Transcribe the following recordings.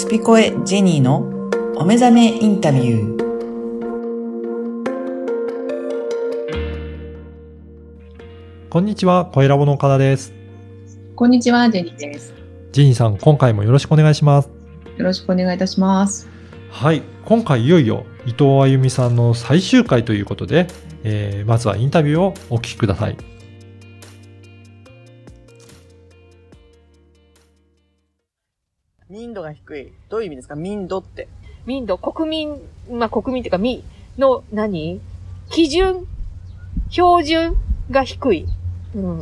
スピコエジェニーのお目覚めインタビュー。こんにちは、声ラボの岡田です。こんにちは、ジェニーです。ジェニーさん、今回もよろしくお願いします。よろしくお願いいたします。はい、今回いよいよ伊藤あゆみさんの最終回ということで、えー、まずはインタビューをお聞きください。が低い。どういう意味ですか？民度って。民度、国民、まあ、国民っていうか、民の何？基準、標準が低い。うん。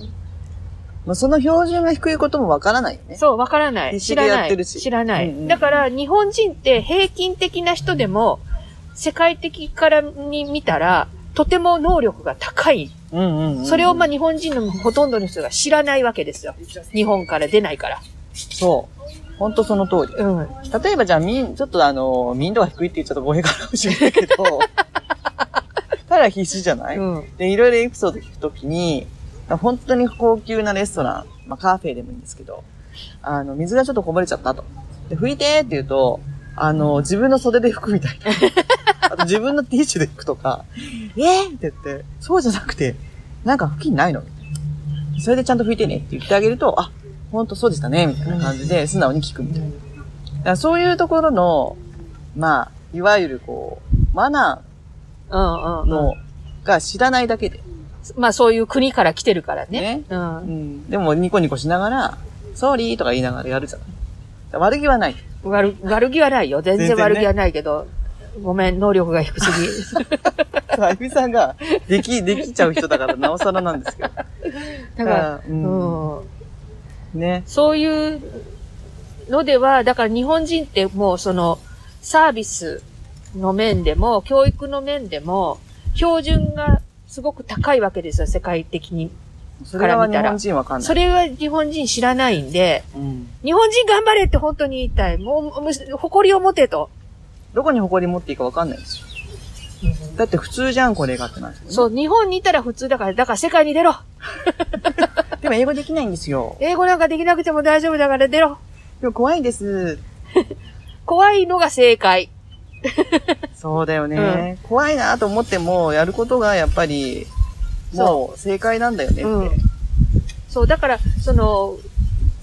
まあ、その標準が低いこともわからないよね。そう、わからない。知らない。知らない、うんうんだから、日本人って平均的な人でも、世界的からに見たら、とても能力が高い。うんうん、うん。それをまあ日本人のほとんどの人が知らないわけですよ。日本から出ないから。そう。ほんとその通り。うん。例えばじゃあ、民、ちょっとあの、民度が低いって言っちゃうと語弊かもしれないけど、ただ必死じゃない、うん。で、いろいろエピソード聞くときに、本当に高級なレストラン、まあカフェでもいいんですけど、あの、水がちょっとこぼれちゃったと。で、拭いてって言うと、あの、自分の袖で拭くみたいな。あと自分のティッシュで拭くとか、えー、って言って、そうじゃなくて、なんか拭きないの？それでちゃんと拭いてねって言ってあげると、あ、ほんとそうでしたね、みたいな感じで素直に聞くみたいな。だからそういうところの、まあ、いわゆるこう、マナーうん。の、が知らないだけで、まあそういう国から来てるからね。ねうんう。ん。でもニコニコしながら、ソーリーとか言いながらやるじゃない。悪気はない。悪、悪気はないよ。全全然悪気はないけど。ごめん、能力が低すぎ。あゆみさんが、でき、できちゃう人だからなおさらなんですけど。だから、う。うんん、ね。そういうのでは、だから日本人ってもうそのサービスの面でも、教育の面でも、標準がすごく高いわけですよ、世界的に。それは日本人わかんない。それは日本人知らないんで、うん。日本人頑張れって本当に言いたい。もう、誇りを持てと。どこに誇り持っていいかわかんないですよ。だって普通じゃん、これがってなるね。そう、日本にいたら普通だから、だから世界に出ろでも英語できないんですよ。英語なんかできなくても大丈夫だから出ろでも怖いです。怖いのが正解。そうだよね。怖いなと思っても、やることがやっぱり、もう正解なんだよねって。うんそう、だから、その、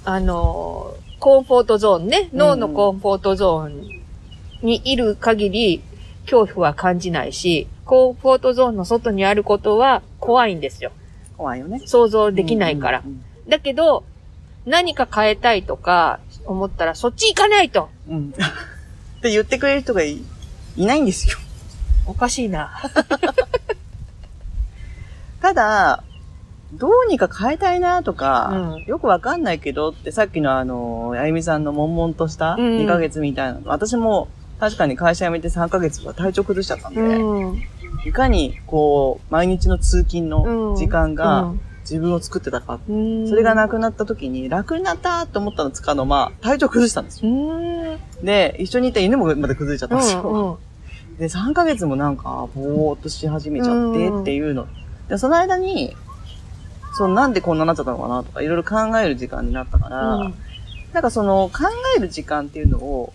あの、コンフォートゾーンね、脳のコンフォートゾーンにいる限り、恐怖は感じないし、コンフォートゾーンの外にあることは怖いんですよ。怖いよね。想像できないから。うんだけど、何か変えたいとか思ったら、そっち行かないと。うん。うん。って言ってくれる人がいいないんですよ。おかしいな。ただ、どうにか変えたいなとか、うんよくわかんないけどってさっきのあの、あゆみさんの悶々としたうん2ヶ月みたいなの、私も確かに会社辞めて3ヶ月は体調崩しちゃったんで、うん。いかにこう、毎日の通勤の時間うがん自分を作ってたか。うんそれがなくなった時に、楽になったと思ったのつかの間、体調崩したんですよ。うん。で、一緒にいた犬もまで崩れちゃったんですよ。うん。で、3ヶ月もなんか、ぼーっとし始めちゃってっていうの。で、その間に、そう、なんでこんなになっちゃったのかなとか、いろいろ考える時間になったから、うんなんかその、考える時間っていうのを、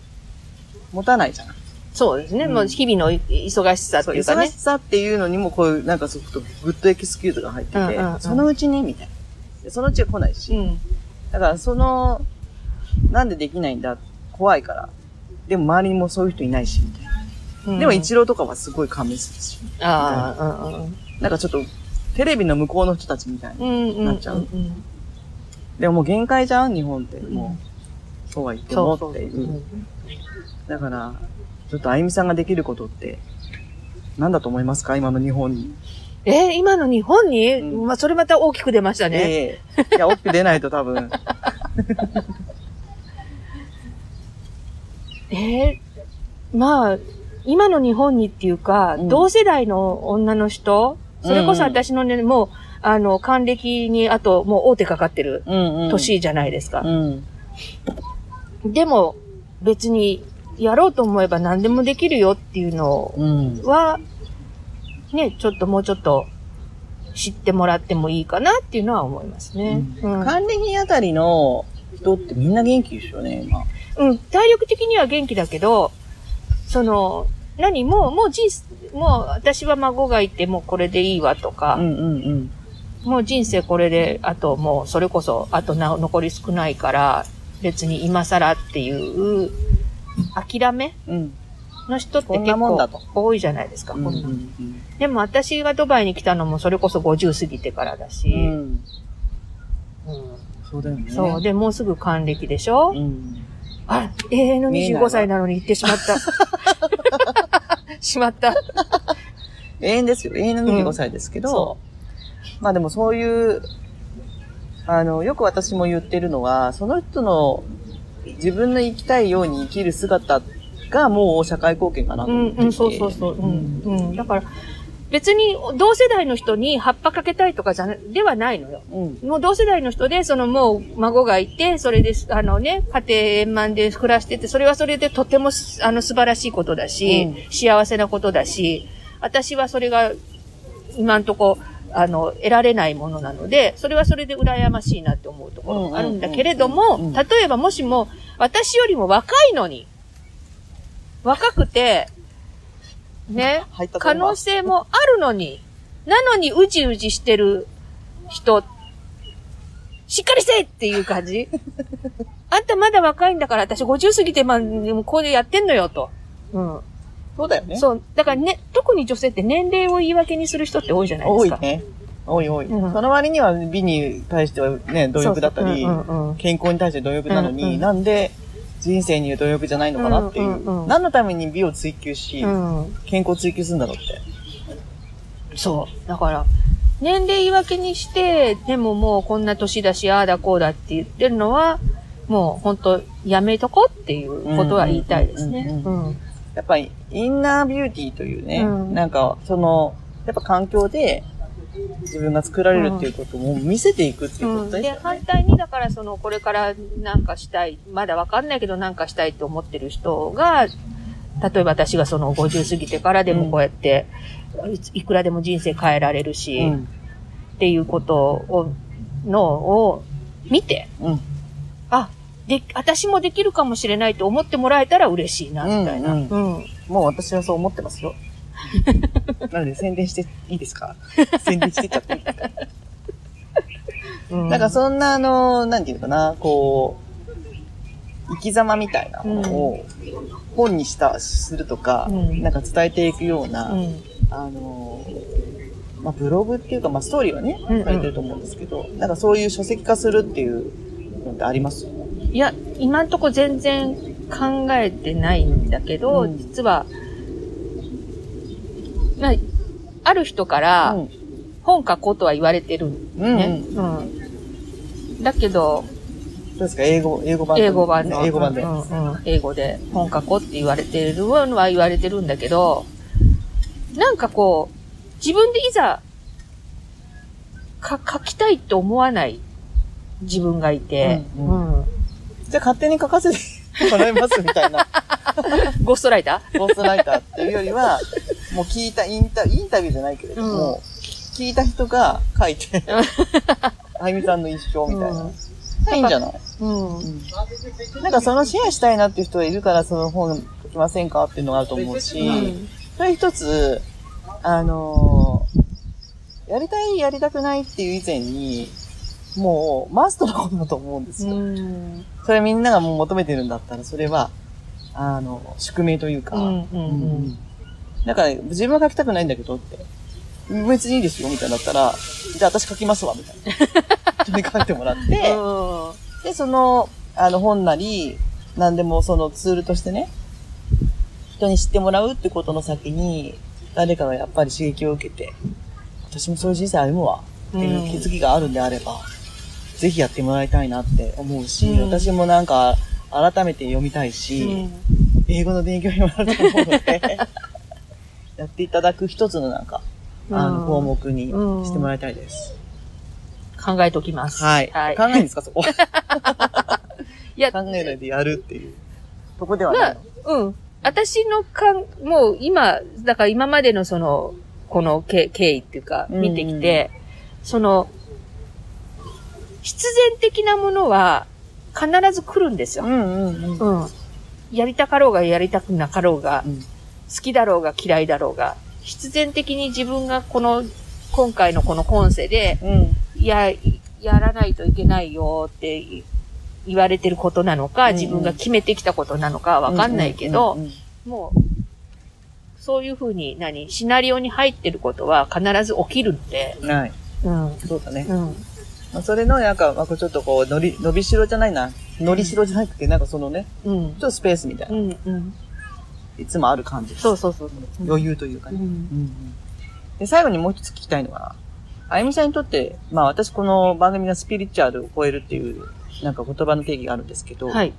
持たないじゃない。そうですね。うんもう日々の忙しさっていうかね忙し。さっていうのにも、こういう、なんかそう good excuse が入ってて、うんうんうんそのうちに、みたいな。でそのうちは来ないし、うん。だからその、なんでできないんだ怖いから。でも周りにもそういう人いないし、みたいな。でも一郎とかはすごい感銘するし。ああ、うんうん。なんかちょっと、テレビの向こうの人たちみたいな。うんうん。なっちゃううんでももう限界じゃん日本って。んもう、そうは言って。もっていう。だから、ちょっとあゆみさんができることって、何だと思いますか？今の日本に。えー今の日本に、うんまあ、それまた大きく出ましたね。ええいや、大きく出ないと多分。えーまあ、今の日本にっていうか、うん同世代の女の人、それこそ私のね、もう、あの、還暦に、あと、もう大手かかってるうんうん。年じゃないですか。うん。でも、別に、やろうと思えば何でもできるよっていうのうん。は、ね、ちょっともうちょっと知ってもらってもいいかなっていうのは思いますね。うん還暦あたりの人ってみんな元気ですよね、今。うん、体力的には元気だけど、その、何もう、もう人生、もう私は孫がいてもうこれでいいわとか、うんうんうん。もう人生これで、あともうそれこそ、あとな残り少ないから、別に今更っていう、諦めうん。の人って結構多いじゃないですか。うんうこんなんうんでも私がドバイに来たのもそれこそ50過ぎてからだし、うん。うんそうだよね。そう。で、もうすぐ還暦でしょ、うん。あ、永遠の見えないわ25歳なのに行ってしまった。しまった。永遠ですよ。永遠の25歳ですけど、そまあでもそういう、あの、よく私も言ってるのは、その人の自分の生きたいように生きる姿がもう社会貢献かなとうん、思っていて。うん、そうそうそう。うん、うん。だから、別に同世代の人に葉っぱかけたいとかじゃな、ではないのよ。うん。もう同世代の人で、そのもう孫がいて、それで、あのね、家庭円満で暮らしてて、それはそれでとてもす、あの、素晴らしいことだし、う幸せなことだし、私はそれが、今んとこ、あの、得られないものなので、それはそれで羨ましいなって思うところがあるんだけれども、例えばもしも、私よりも若いのに、若くて、ね、可能性もあるのに、なのにうじうじしてる人、しっかりせえっていう感じ あんたまだ若いんだから、私50過ぎて、まあ、でもこうでやってんのよ、と。うん。そうだよね。そう。だからね、特に女性って年齢を言い訳にする人って多いじゃないですか。多いね。多い多い。うんその割には美に対してはね、貪欲だったり、健康に対して貪欲なのに、うんうんなんで人生に貪欲じゃないのかなっていう。何のために美を追求し、うん。健康を追求するんだろうって。そう。だから、年齢言い訳にして、でももうこんな年だし、ああだこうだって言ってるのは、もう本当やめとこっていうことは言いたいですね。うんうんうん。やっぱり、インナービューティーというね、うんなんか、その、やっぱ環境で自分が作られるっていうことも見せていくっていううん、でことですよね。反対にだからそのこれからなんかしたいまだわかんないけどなんかしたいって思ってる人が例えば私がその50過ぎてからでもこうやって、いいくらでも人生変えられるし、うん。っていうことをのを見てうん。あで私もできるかもしれないと思ってもらえたら嬉しいなみたいな。うんうん。もう私はそう思ってますよ。なので宣伝していいですか？宣伝してっちゃっていいですか？うん。なんかそんなあの、なんていうかな、こう、生き様みたいなものを本にした、するとか、うん。なんか伝えていくような、うん。あの、まあ、ブログっていうか、まあ、ストーリーはね、うんうん。書いてると思うんですけど、なんかそういう書籍化するっていうのってあります？いや、今んとこ全然考えてないんだけど、うん実は、まあ、ある人からうん。本書こうとは言われてるんうん、ね。うん。うん。だけど、どうですか？英語、英語版？英語版の、英語版で。うんうん、英語で本書こうって言われてるのは言われてるんだけど、なんかこう、自分でいざ、か、書きたいって思わない自分がいて、ううんん。じゃあ勝手に書かせてもらいますみたいな。ゴーストライター？ゴーストライターっていうよりは、もう聞いたインタ、インタビューじゃないけれども、聞いた人が書いて、あゆみさんの一生みたいな。うんいいんじゃない？うん。なんかそのシェアしたいなっていう人がいるからその本書きませんかっていうのがあると思うし、うんそれ一つ、あのーやりたい、やりたくないっていう以前に、もうマストなことだと思うんですよ。うん。それみんながもう求めてるんだったら、それは、あの、宿命というか、うんうんうん。だから、自分は書きたくないんだけどって、別にいいですよ、みたいになったら、じゃあ私書きますわ、みたいな。人に書いてもらって、で、その、あの本なり、何でもそのツールとしてね、人に知ってもらうってことの先に、誰かがやっぱり刺激を受けて、私もそういう人生歩むわ、っていう気づきがあるんであれば、ぜひやってもらいたいなって思うし、うん私もなんか、改めて読みたいし、うん英語の勉強にもなると思うので、やっていただく一つのなんか、あの、うん項目にしてもらいたいです。考えときます。はい。はい。考えるんですか、そこ。いや考えないでやるっていう。とこではないの？うん。私のかん、もう今、だから今までのその、この経経緯っていうか、うん見てきて、その、必然的なものは、必ず来るんですよ。うんうんうん。うん。やりたかろうがやりたくなかろうが、うん好きだろうが嫌いだろうが、必然的に自分がこの、今回のこの今世で、うん。や、やらないといけないよって言われてることなのか、うんうん自分が決めてきたことなのかわかんないけど、もう、そういうふうに、何、シナリオに入ってることは必ず起きるので、うん。はい。うん。そうだね。うん。まあ、それの、なんか、まあ、こうちょっとこう、のり、伸びしろじゃないな。のりしろじゃなくて、なんかそのね、うんちょっ。とスペースみたいな、うん。うん。いつもある感じ。そうそうそうそう。余裕というかね。うん。うんうんで、最後にもう一つ聞きたいのは、あゆみさんにとって、まあ私この番組がスピリチュアルを超えるっていう、なんか言葉の定義があるんですけど、はい。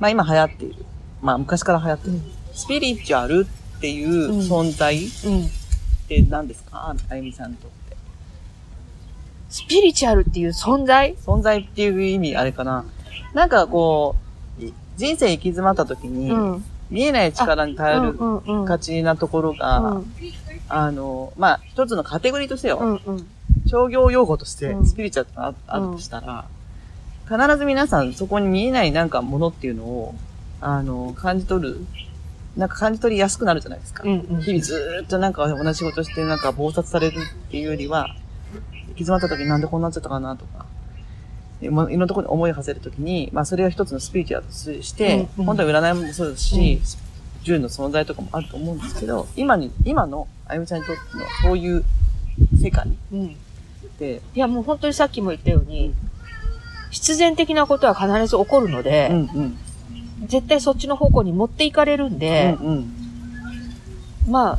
まあ今流行っている。まあ昔から流行っている。スピリチュアルっていう存在っうん。て何ですか、あゆみさんにと。スピリチュアルっていう存在？存在っていう意味あれかな。なんかこう、い人生行き詰まった時に、うん。見えない力に頼るうんうんうん。がちなところが、うんあの、まあ一つのカテゴリーとしてよ、うんうん。商業用語としてうんスピリチュアルがああるとしたら、必ず皆さんそこに見えないなんかものっていうのを、あの、感じ取る、なんか感じ取りやすくなるじゃないですか。うんうん。日々ずーっとなんか同じ仕事してなんか暴殺されるっていうよりは、行き詰まった時になんでこうなっちゃったかなとか、いろんなところに思いを馳せるときに、まあそれを一つのスピリチュアルとして、うんうん。本当は占いもそうですし、銃の存在とかもあると思うんですけど、今に、今のあゆみちゃんにとってのそういう世界。うん。って、いや、もう本当にさっきも言ったように、必然的なことは必ず起こるので、うんうん。絶対そっちの方向に持っていかれるんで、うん。まあ、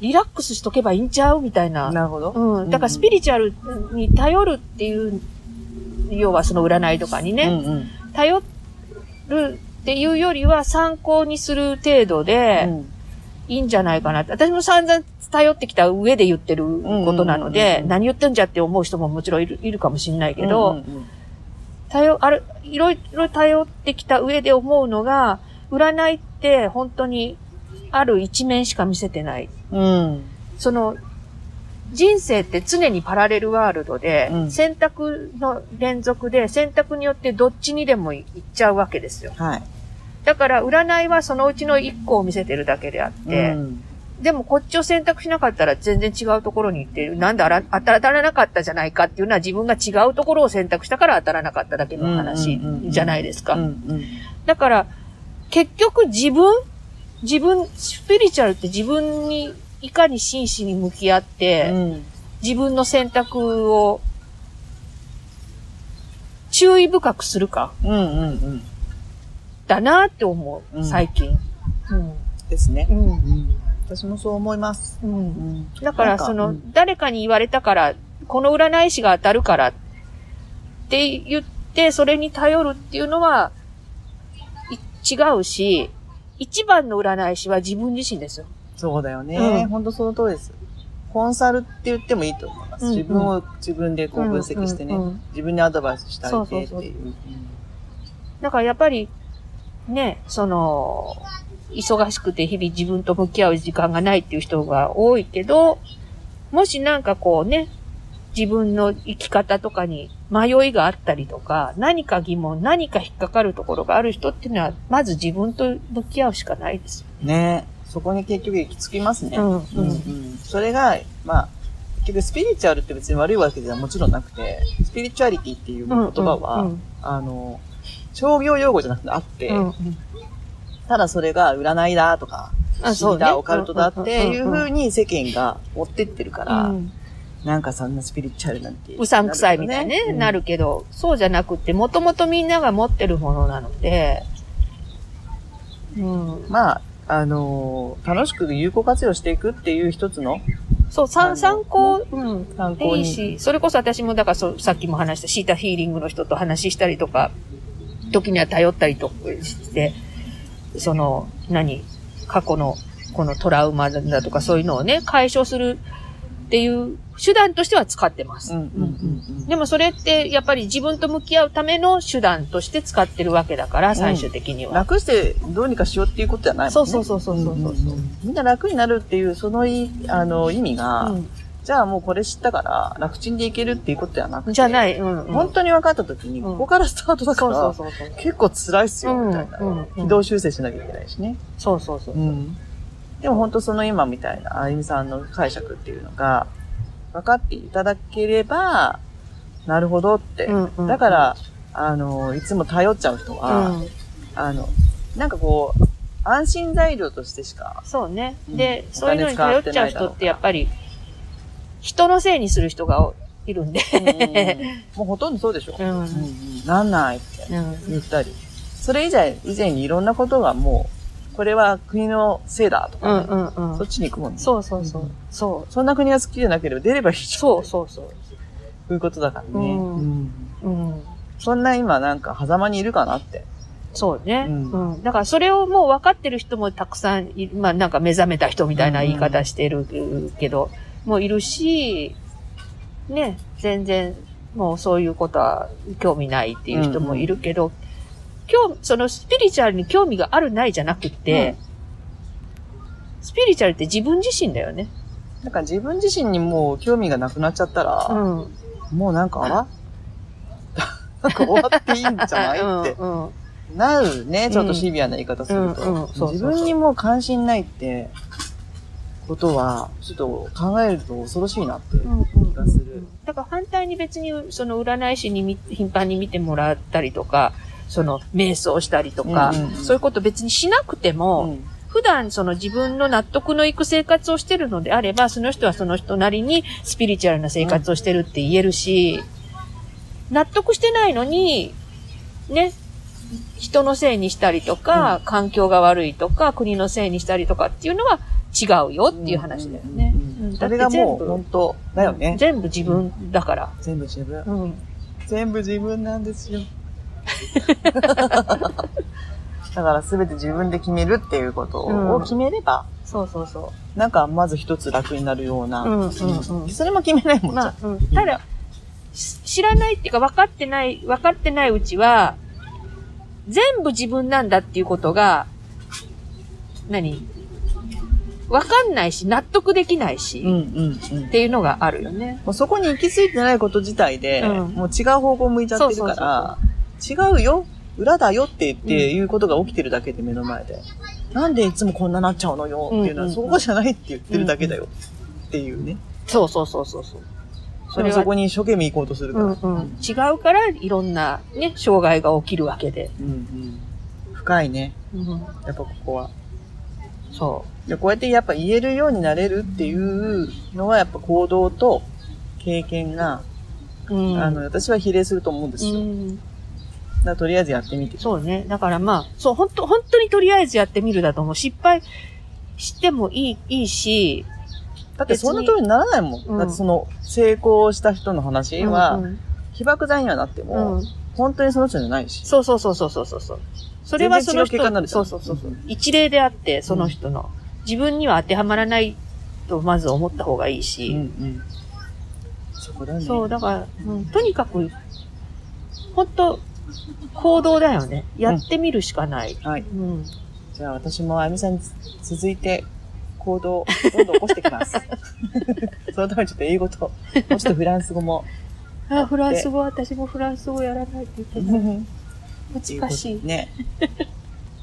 リラックスしとけばいいんちゃう？みたいうん。な。なるほど。うん。だからスピリチュアルに頼るっていう、要はその占いとかにね、うんうん。頼るっていうよりは参考にする程度でうんいいんじゃないかなって。私も散々頼ってきた上で言ってることなのでう、ん何言ってんじゃって思う人ももちろんいるいるかもしれないけど、頼、ある、いろいろ頼ってきた上で思うのが、占いって本当にある一面しか見せてない。うん。うん。その、人生って常にパラレルワールドで、うん選択の連続で、選択によってどっちにでも行っちゃうわけですよ。はい。だから占いはそのうちの一個を見せてるだけであって、うんでもこっちを選択しなかったら全然違うところに行ってる。なんであら当たらなかったじゃないかっていうのは自分が違うところを選択したから当たらなかっただけの話じゃないですか。だから、結局自分、自分、スピリチュアルって自分にいかに真摯に向き合って、うん自分の選択を注意深くするか、うんうんうん。だなって思う、うん最近。ですねう。ん。うん。私もそう思います。うん。うん。だから、その、うん誰かに言われたから、この占い師が当たるからって言って、それに頼るっていうのは、い違うし、一番の占い師は自分自身ですよ。そうだよね。うん本当その通りです。コンサルって言ってもいいと思います。うんうん自分を自分でこう分析してね、うんうんうん自分にアドバイスしてあげてっていう。そうそうだからやっぱり、ね、その、忙しくて日々自分と向き合う時間がないっていう人が多いけど、もしなんかこうね、自分の生き方とかに迷いがあったりとか、何か疑問、何か引っかかるところがある人っていうのは、まず自分と向き合うしかないですよ。ね。そこに結局行き着きますね。うんうん。うんそれが、まあ、結局スピリチュアルって別に悪いわけではもちろんなくて、スピリチュアリティっていう言葉は、うんあの、商業用語じゃなくてあって、うんうん。ただそれが占いだとか、あ死んだオカルトだっていううんうに世間が追ってってるから、うんなんかそんなスピリチュアルなんて。うさんくさいみたいにね、うんなるけど、そうじゃなくって、もともとみんなが持ってるものなので、うん、まあ、あのー楽しく有効活用していくっていう一つのそう、参参考、うん、参考に。でいいし、それこそ私も、だからそうさっきも話したシータヒーリングの人と話したりとか、時には頼ったりとかして、その、何、過去のこのトラウマだとかそういうのをね、解消するっていう手段としては使ってます。うんうんうんうん。でもそれってやっぱり自分と向き合うための手段として使ってるわけだから、最終的には。楽してどうにかしようっていうことじゃないもんね。そうそうそうそうそうそうんんんみんな楽になるっていう、そのいあの意味が、うんじゃあもうこれ知ったから楽ちんでいけるっていうことではなくて。じゃない。うん、うん。本当に分かった時に、うんここからスタートだかそうら、そうそうそう。結構辛いっすよ、みたいな、うんうんうん軌道修正しなきゃいけないしね。そうそうそう。うん。でも本当その今みたいな、あゆみさんの解釈っていうのが、分かっていただければ、なるほどって。うんうんだから、あの、いつも頼っちゃう人うは、ん。あの、なんかこう、安心材料としてしか、そうね。うんで、おそういうのに頼っちゃう人ってやっぱり、人のせいにする人がいるんで。もうほとんどそうでしょ。うん。うんうんなんないってうん。言ったり。それ以前、以前にいろんなことがもう、これは国のせいだとうんかね、うんうんそっ。ちに行くもんね。そうそうそう。そう。そんな国が好きじゃなければ出ればいいじゃん。そうそうそう。そういうことだからね。うんうんうん。そんな今なんか狭間にいるかなって。そうね。ううんん。だからそれをもう分かってる人もたくさんいまあなんか目覚めた人みたいな言い方してるけど、もういるし、ね、全然もうそういうことは興味ないっていう人もいるけど、興味、そのスピリチュアルに興味があるないじゃなくて、スピリチュアルって自分自身だよね。なんか自分自身にもう興味がなくなっちゃったら、うん。もうなんかあら？なんか終わっていいんじゃない？ってうんうんなるね。ちょっとシビアな言い方すると。自分にもう関心ないってことは、ちょっと考えると恐ろしいなって。うんうん気がするだから反対に別にその占い師にみ頻繁に見てもらったりとか、その瞑想したりとか、うんうんうんそういうこと別にしなくても、うん普段その自分の納得のいく生活をしてるのであれば、その人はその人なりにスピリチュアルな生活をしてるって言えるし、納得してないのに、ね、人のせいにしたりとか、環境が悪いとか、国のせいにしたりとかっていうのは違うよっていう話だよね。うんうんうんうんそれがもう本当だよね。全部自分だから。全部自分。うん。全部自分なんですよ。だから全て自分で決めるっていうことを決めれば、そうそうそなんかまず一つ楽になるような。うんうんうんそれも決めないもう。んじゃん。まあ、うん。ただ、し知らないっていうか分かってない、分かってないうちは、全部自分なんだっていうことが、何？分かんないし、納得できないし、うんうんうんっ。ていうのがあるよね。もうそこに行き着いてないこと自体で、うんもう違う方向向いちゃってるから、違うよ裏だよって言って、いうことが起きてるだけで目の前で。なんでいつもこんななっちゃうのよっていうのは、そこじゃないって言ってるだけだよっていうね。そうそうそうそうそう。それそこに一生懸命行こうとするから。うんうん。違うから、いろんなね、障害が起きるわけで。うんうん深いね。うん。やっぱここは。そでこうやってやっぱ言えるようになれるっていうのはやっぱ行動と経験が、う。うん。あの、私は比例すると思うんですよ。うん。らとりあえずやってみて。そうね。だからまあ、そう、本当本当にとりあえずやってみるだと思う。失敗してもいい、いいし、だってそんな通りにならないもん。うんだってその成功した人の話は、うんうん被爆剤にはなっても、うん本当にその人じゃないし。そうそうそうそうそうそうそう。それはその人そうそうそうそう。一例であって、その人の。自分には当てはまらないとまず思った方がいいうんし。うん。そこだね。そう、だから、うん、とにかく、本当行動だよね。やってみるしかない。はい。うん。じゃあ私もあゆみさんに続いて行動をどんどん起こしてきます。そのためにちょっと英語と、もうちょっとフランス語も。あ、フランス語、私もフランス語やらないといけない。難しい。ね。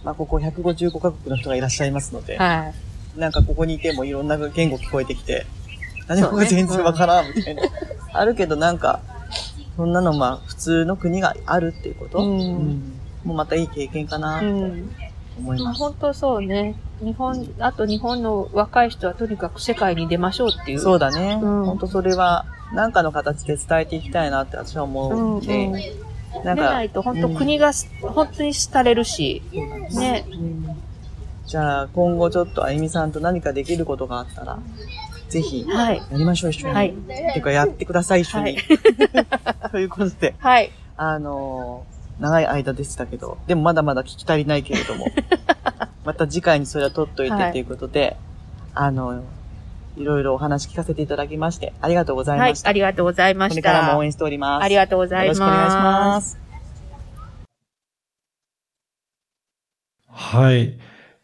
まあ、ここ155カ国の人がいらっしゃいますので、はい。なんかここにいてもいろんな言語聞こえてきて、何も全然わからんみたいな。あるけどなんか、そんなのまあ普通の国があるっていうこと、うんもうまたいい経験かなとうん。思います。本当そうね。日本、あと日本の若い人はとにかく世界に出ましょうっていう。そうだね。うん本当それは、なんかの形で伝えていきたいなって私は思ううんんで、うん。なんか出ない、と本当国がす、本当に廃れるし。ね。じゃあ今後ちょっとあゆみさんと何かできることがあったら、ぜひ、はい。やりましょう、一緒に。はい。てか、やってください、一緒に。ということで、はい。あのー長い間でしたけど、でもまだまだ聞き足りないけれども、また次回にそれは取っといてはいということで、あの、いろいろお話聞かせていただきまして、ありがとうございはいまし。た。ありがとうございまこした。れからも応援しております。ありがとうございます。よろしくお願いします。はい。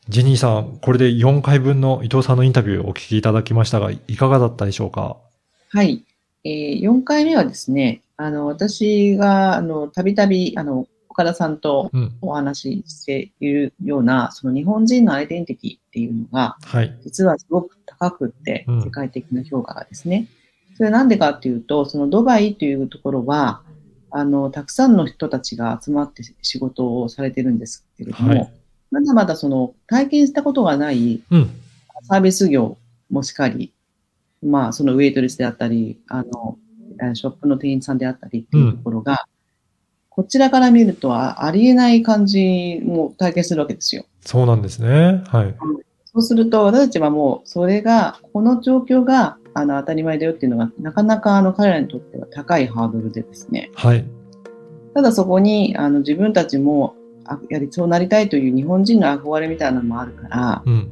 ジェニーさん、これで4回分の伊藤さんのインタビューをお聞きいただきましたが、いかがだったでしょうか？はい。えー、4回目はですね、あの、私が、あの、たびたび、あの、岡田さんとうん。お話ししているような、その日本人のアイデンティティっていうのが、はい。実はすごく高くってうん、世界的な評価がですね。それなんでかっていうと、そのドバイというところは、あの、たくさんの人たちが集まって仕事をされてるんですけれども、はいまだまだその体験したことがないうん。サービス業もしかり、まあ、そのウェイトレスであったり、あの、えーショップの店員さんであったりっていうところが、こちらから見るとあありえない感じも体験するわけですよ。そうなんですね。はい。そうすると、私たちはもう、それが、この状況が、あの、当たり前だよっていうのが、なかなか、あの、彼らにとっては高いハードルでですね。はい。ただそこに、あの、自分たちも、あやはりそうなりたいという日本人の憧れみたいなのもあるから、うん。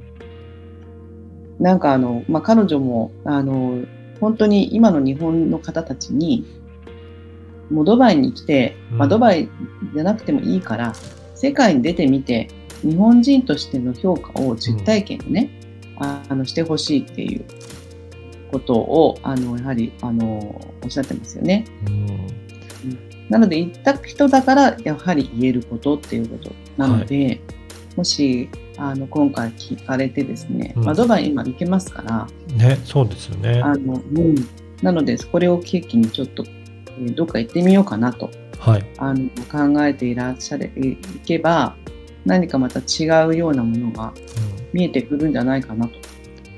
なんかあの、まあ、彼女も、あの、本当に今の日本の方たちに、もうドバイに来て、まあ、うんドバイじゃなくてもいいから、世界に出てみて、日本人としての評価を実体験をね、ああの、してほしいっていうことを、あの、やはり、あの、おっしゃってますよね。うん。なので、行った人だから、やはり言えることっていうことなので、もし、あの、今回聞かれてですね、うんまあ、ドバイ今行けますから、ね、そうですよね。あの、うん。なので、これを契機にちょっと、えーどっか行ってみようかなと、はい。あの、考えていらっしゃれ、いけば、何かまた違うようなものがうん見えてくるんじゃないかなと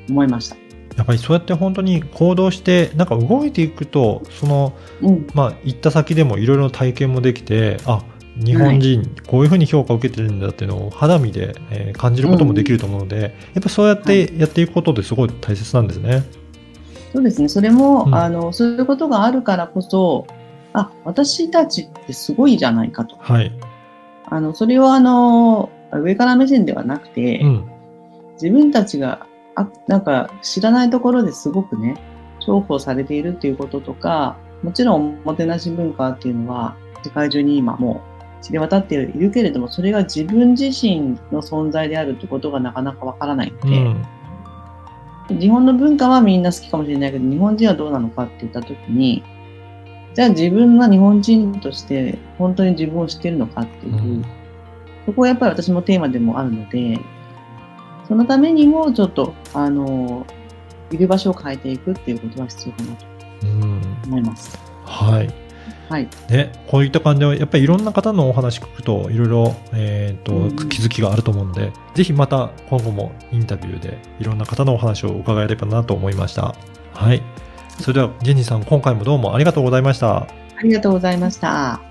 思いました。やっぱりそうやって本当に行動して、なんか動いていくと、その、うん。まあ、行った先でもいろいろな体験もできて、あ、日本人、こういうふうに評価を受けてるんだっていうのを肌身で、えー感じることもできると思うので、やっぱそうやってやっていくことってすごい大切なんですね。そうですね。それも、うんあの、そういうことがあるからこそ、あ、私たちってすごいじゃないかと。はい。あの、それはあの、上から目線ではなくて、うん。自分たちが、あ、なんか知らないところですごくね、重宝されているっていうこととか、もちろんおもてなし文化っていうのは世界中に今もう知れ渡っているけれども、それが自分自身の存在であるってことがなかなかわからないので、うん。日本の文化はみんな好きかもしれないけど、日本人はどうなのかって言ったときに、じゃあ自分は日本人として本当に自分を知っているのかっていう、うんそこはやっぱり私のテーマでもあるので、そのためにもちょっと、あの、いる場所を変えていくっていうことは必要かなとうん。思います。はい。はい。ね、こういった感じで、やっぱりいろんな方のお話聞くと、いろいろ、えっ、と、うん気づきがあると思うので、ぜひまた今後もインタビューでいろんな方のお話を伺えればなと思いました。はい。それでは、ジェニーさん、今回もどうもありがとうございました。ありがとうございました。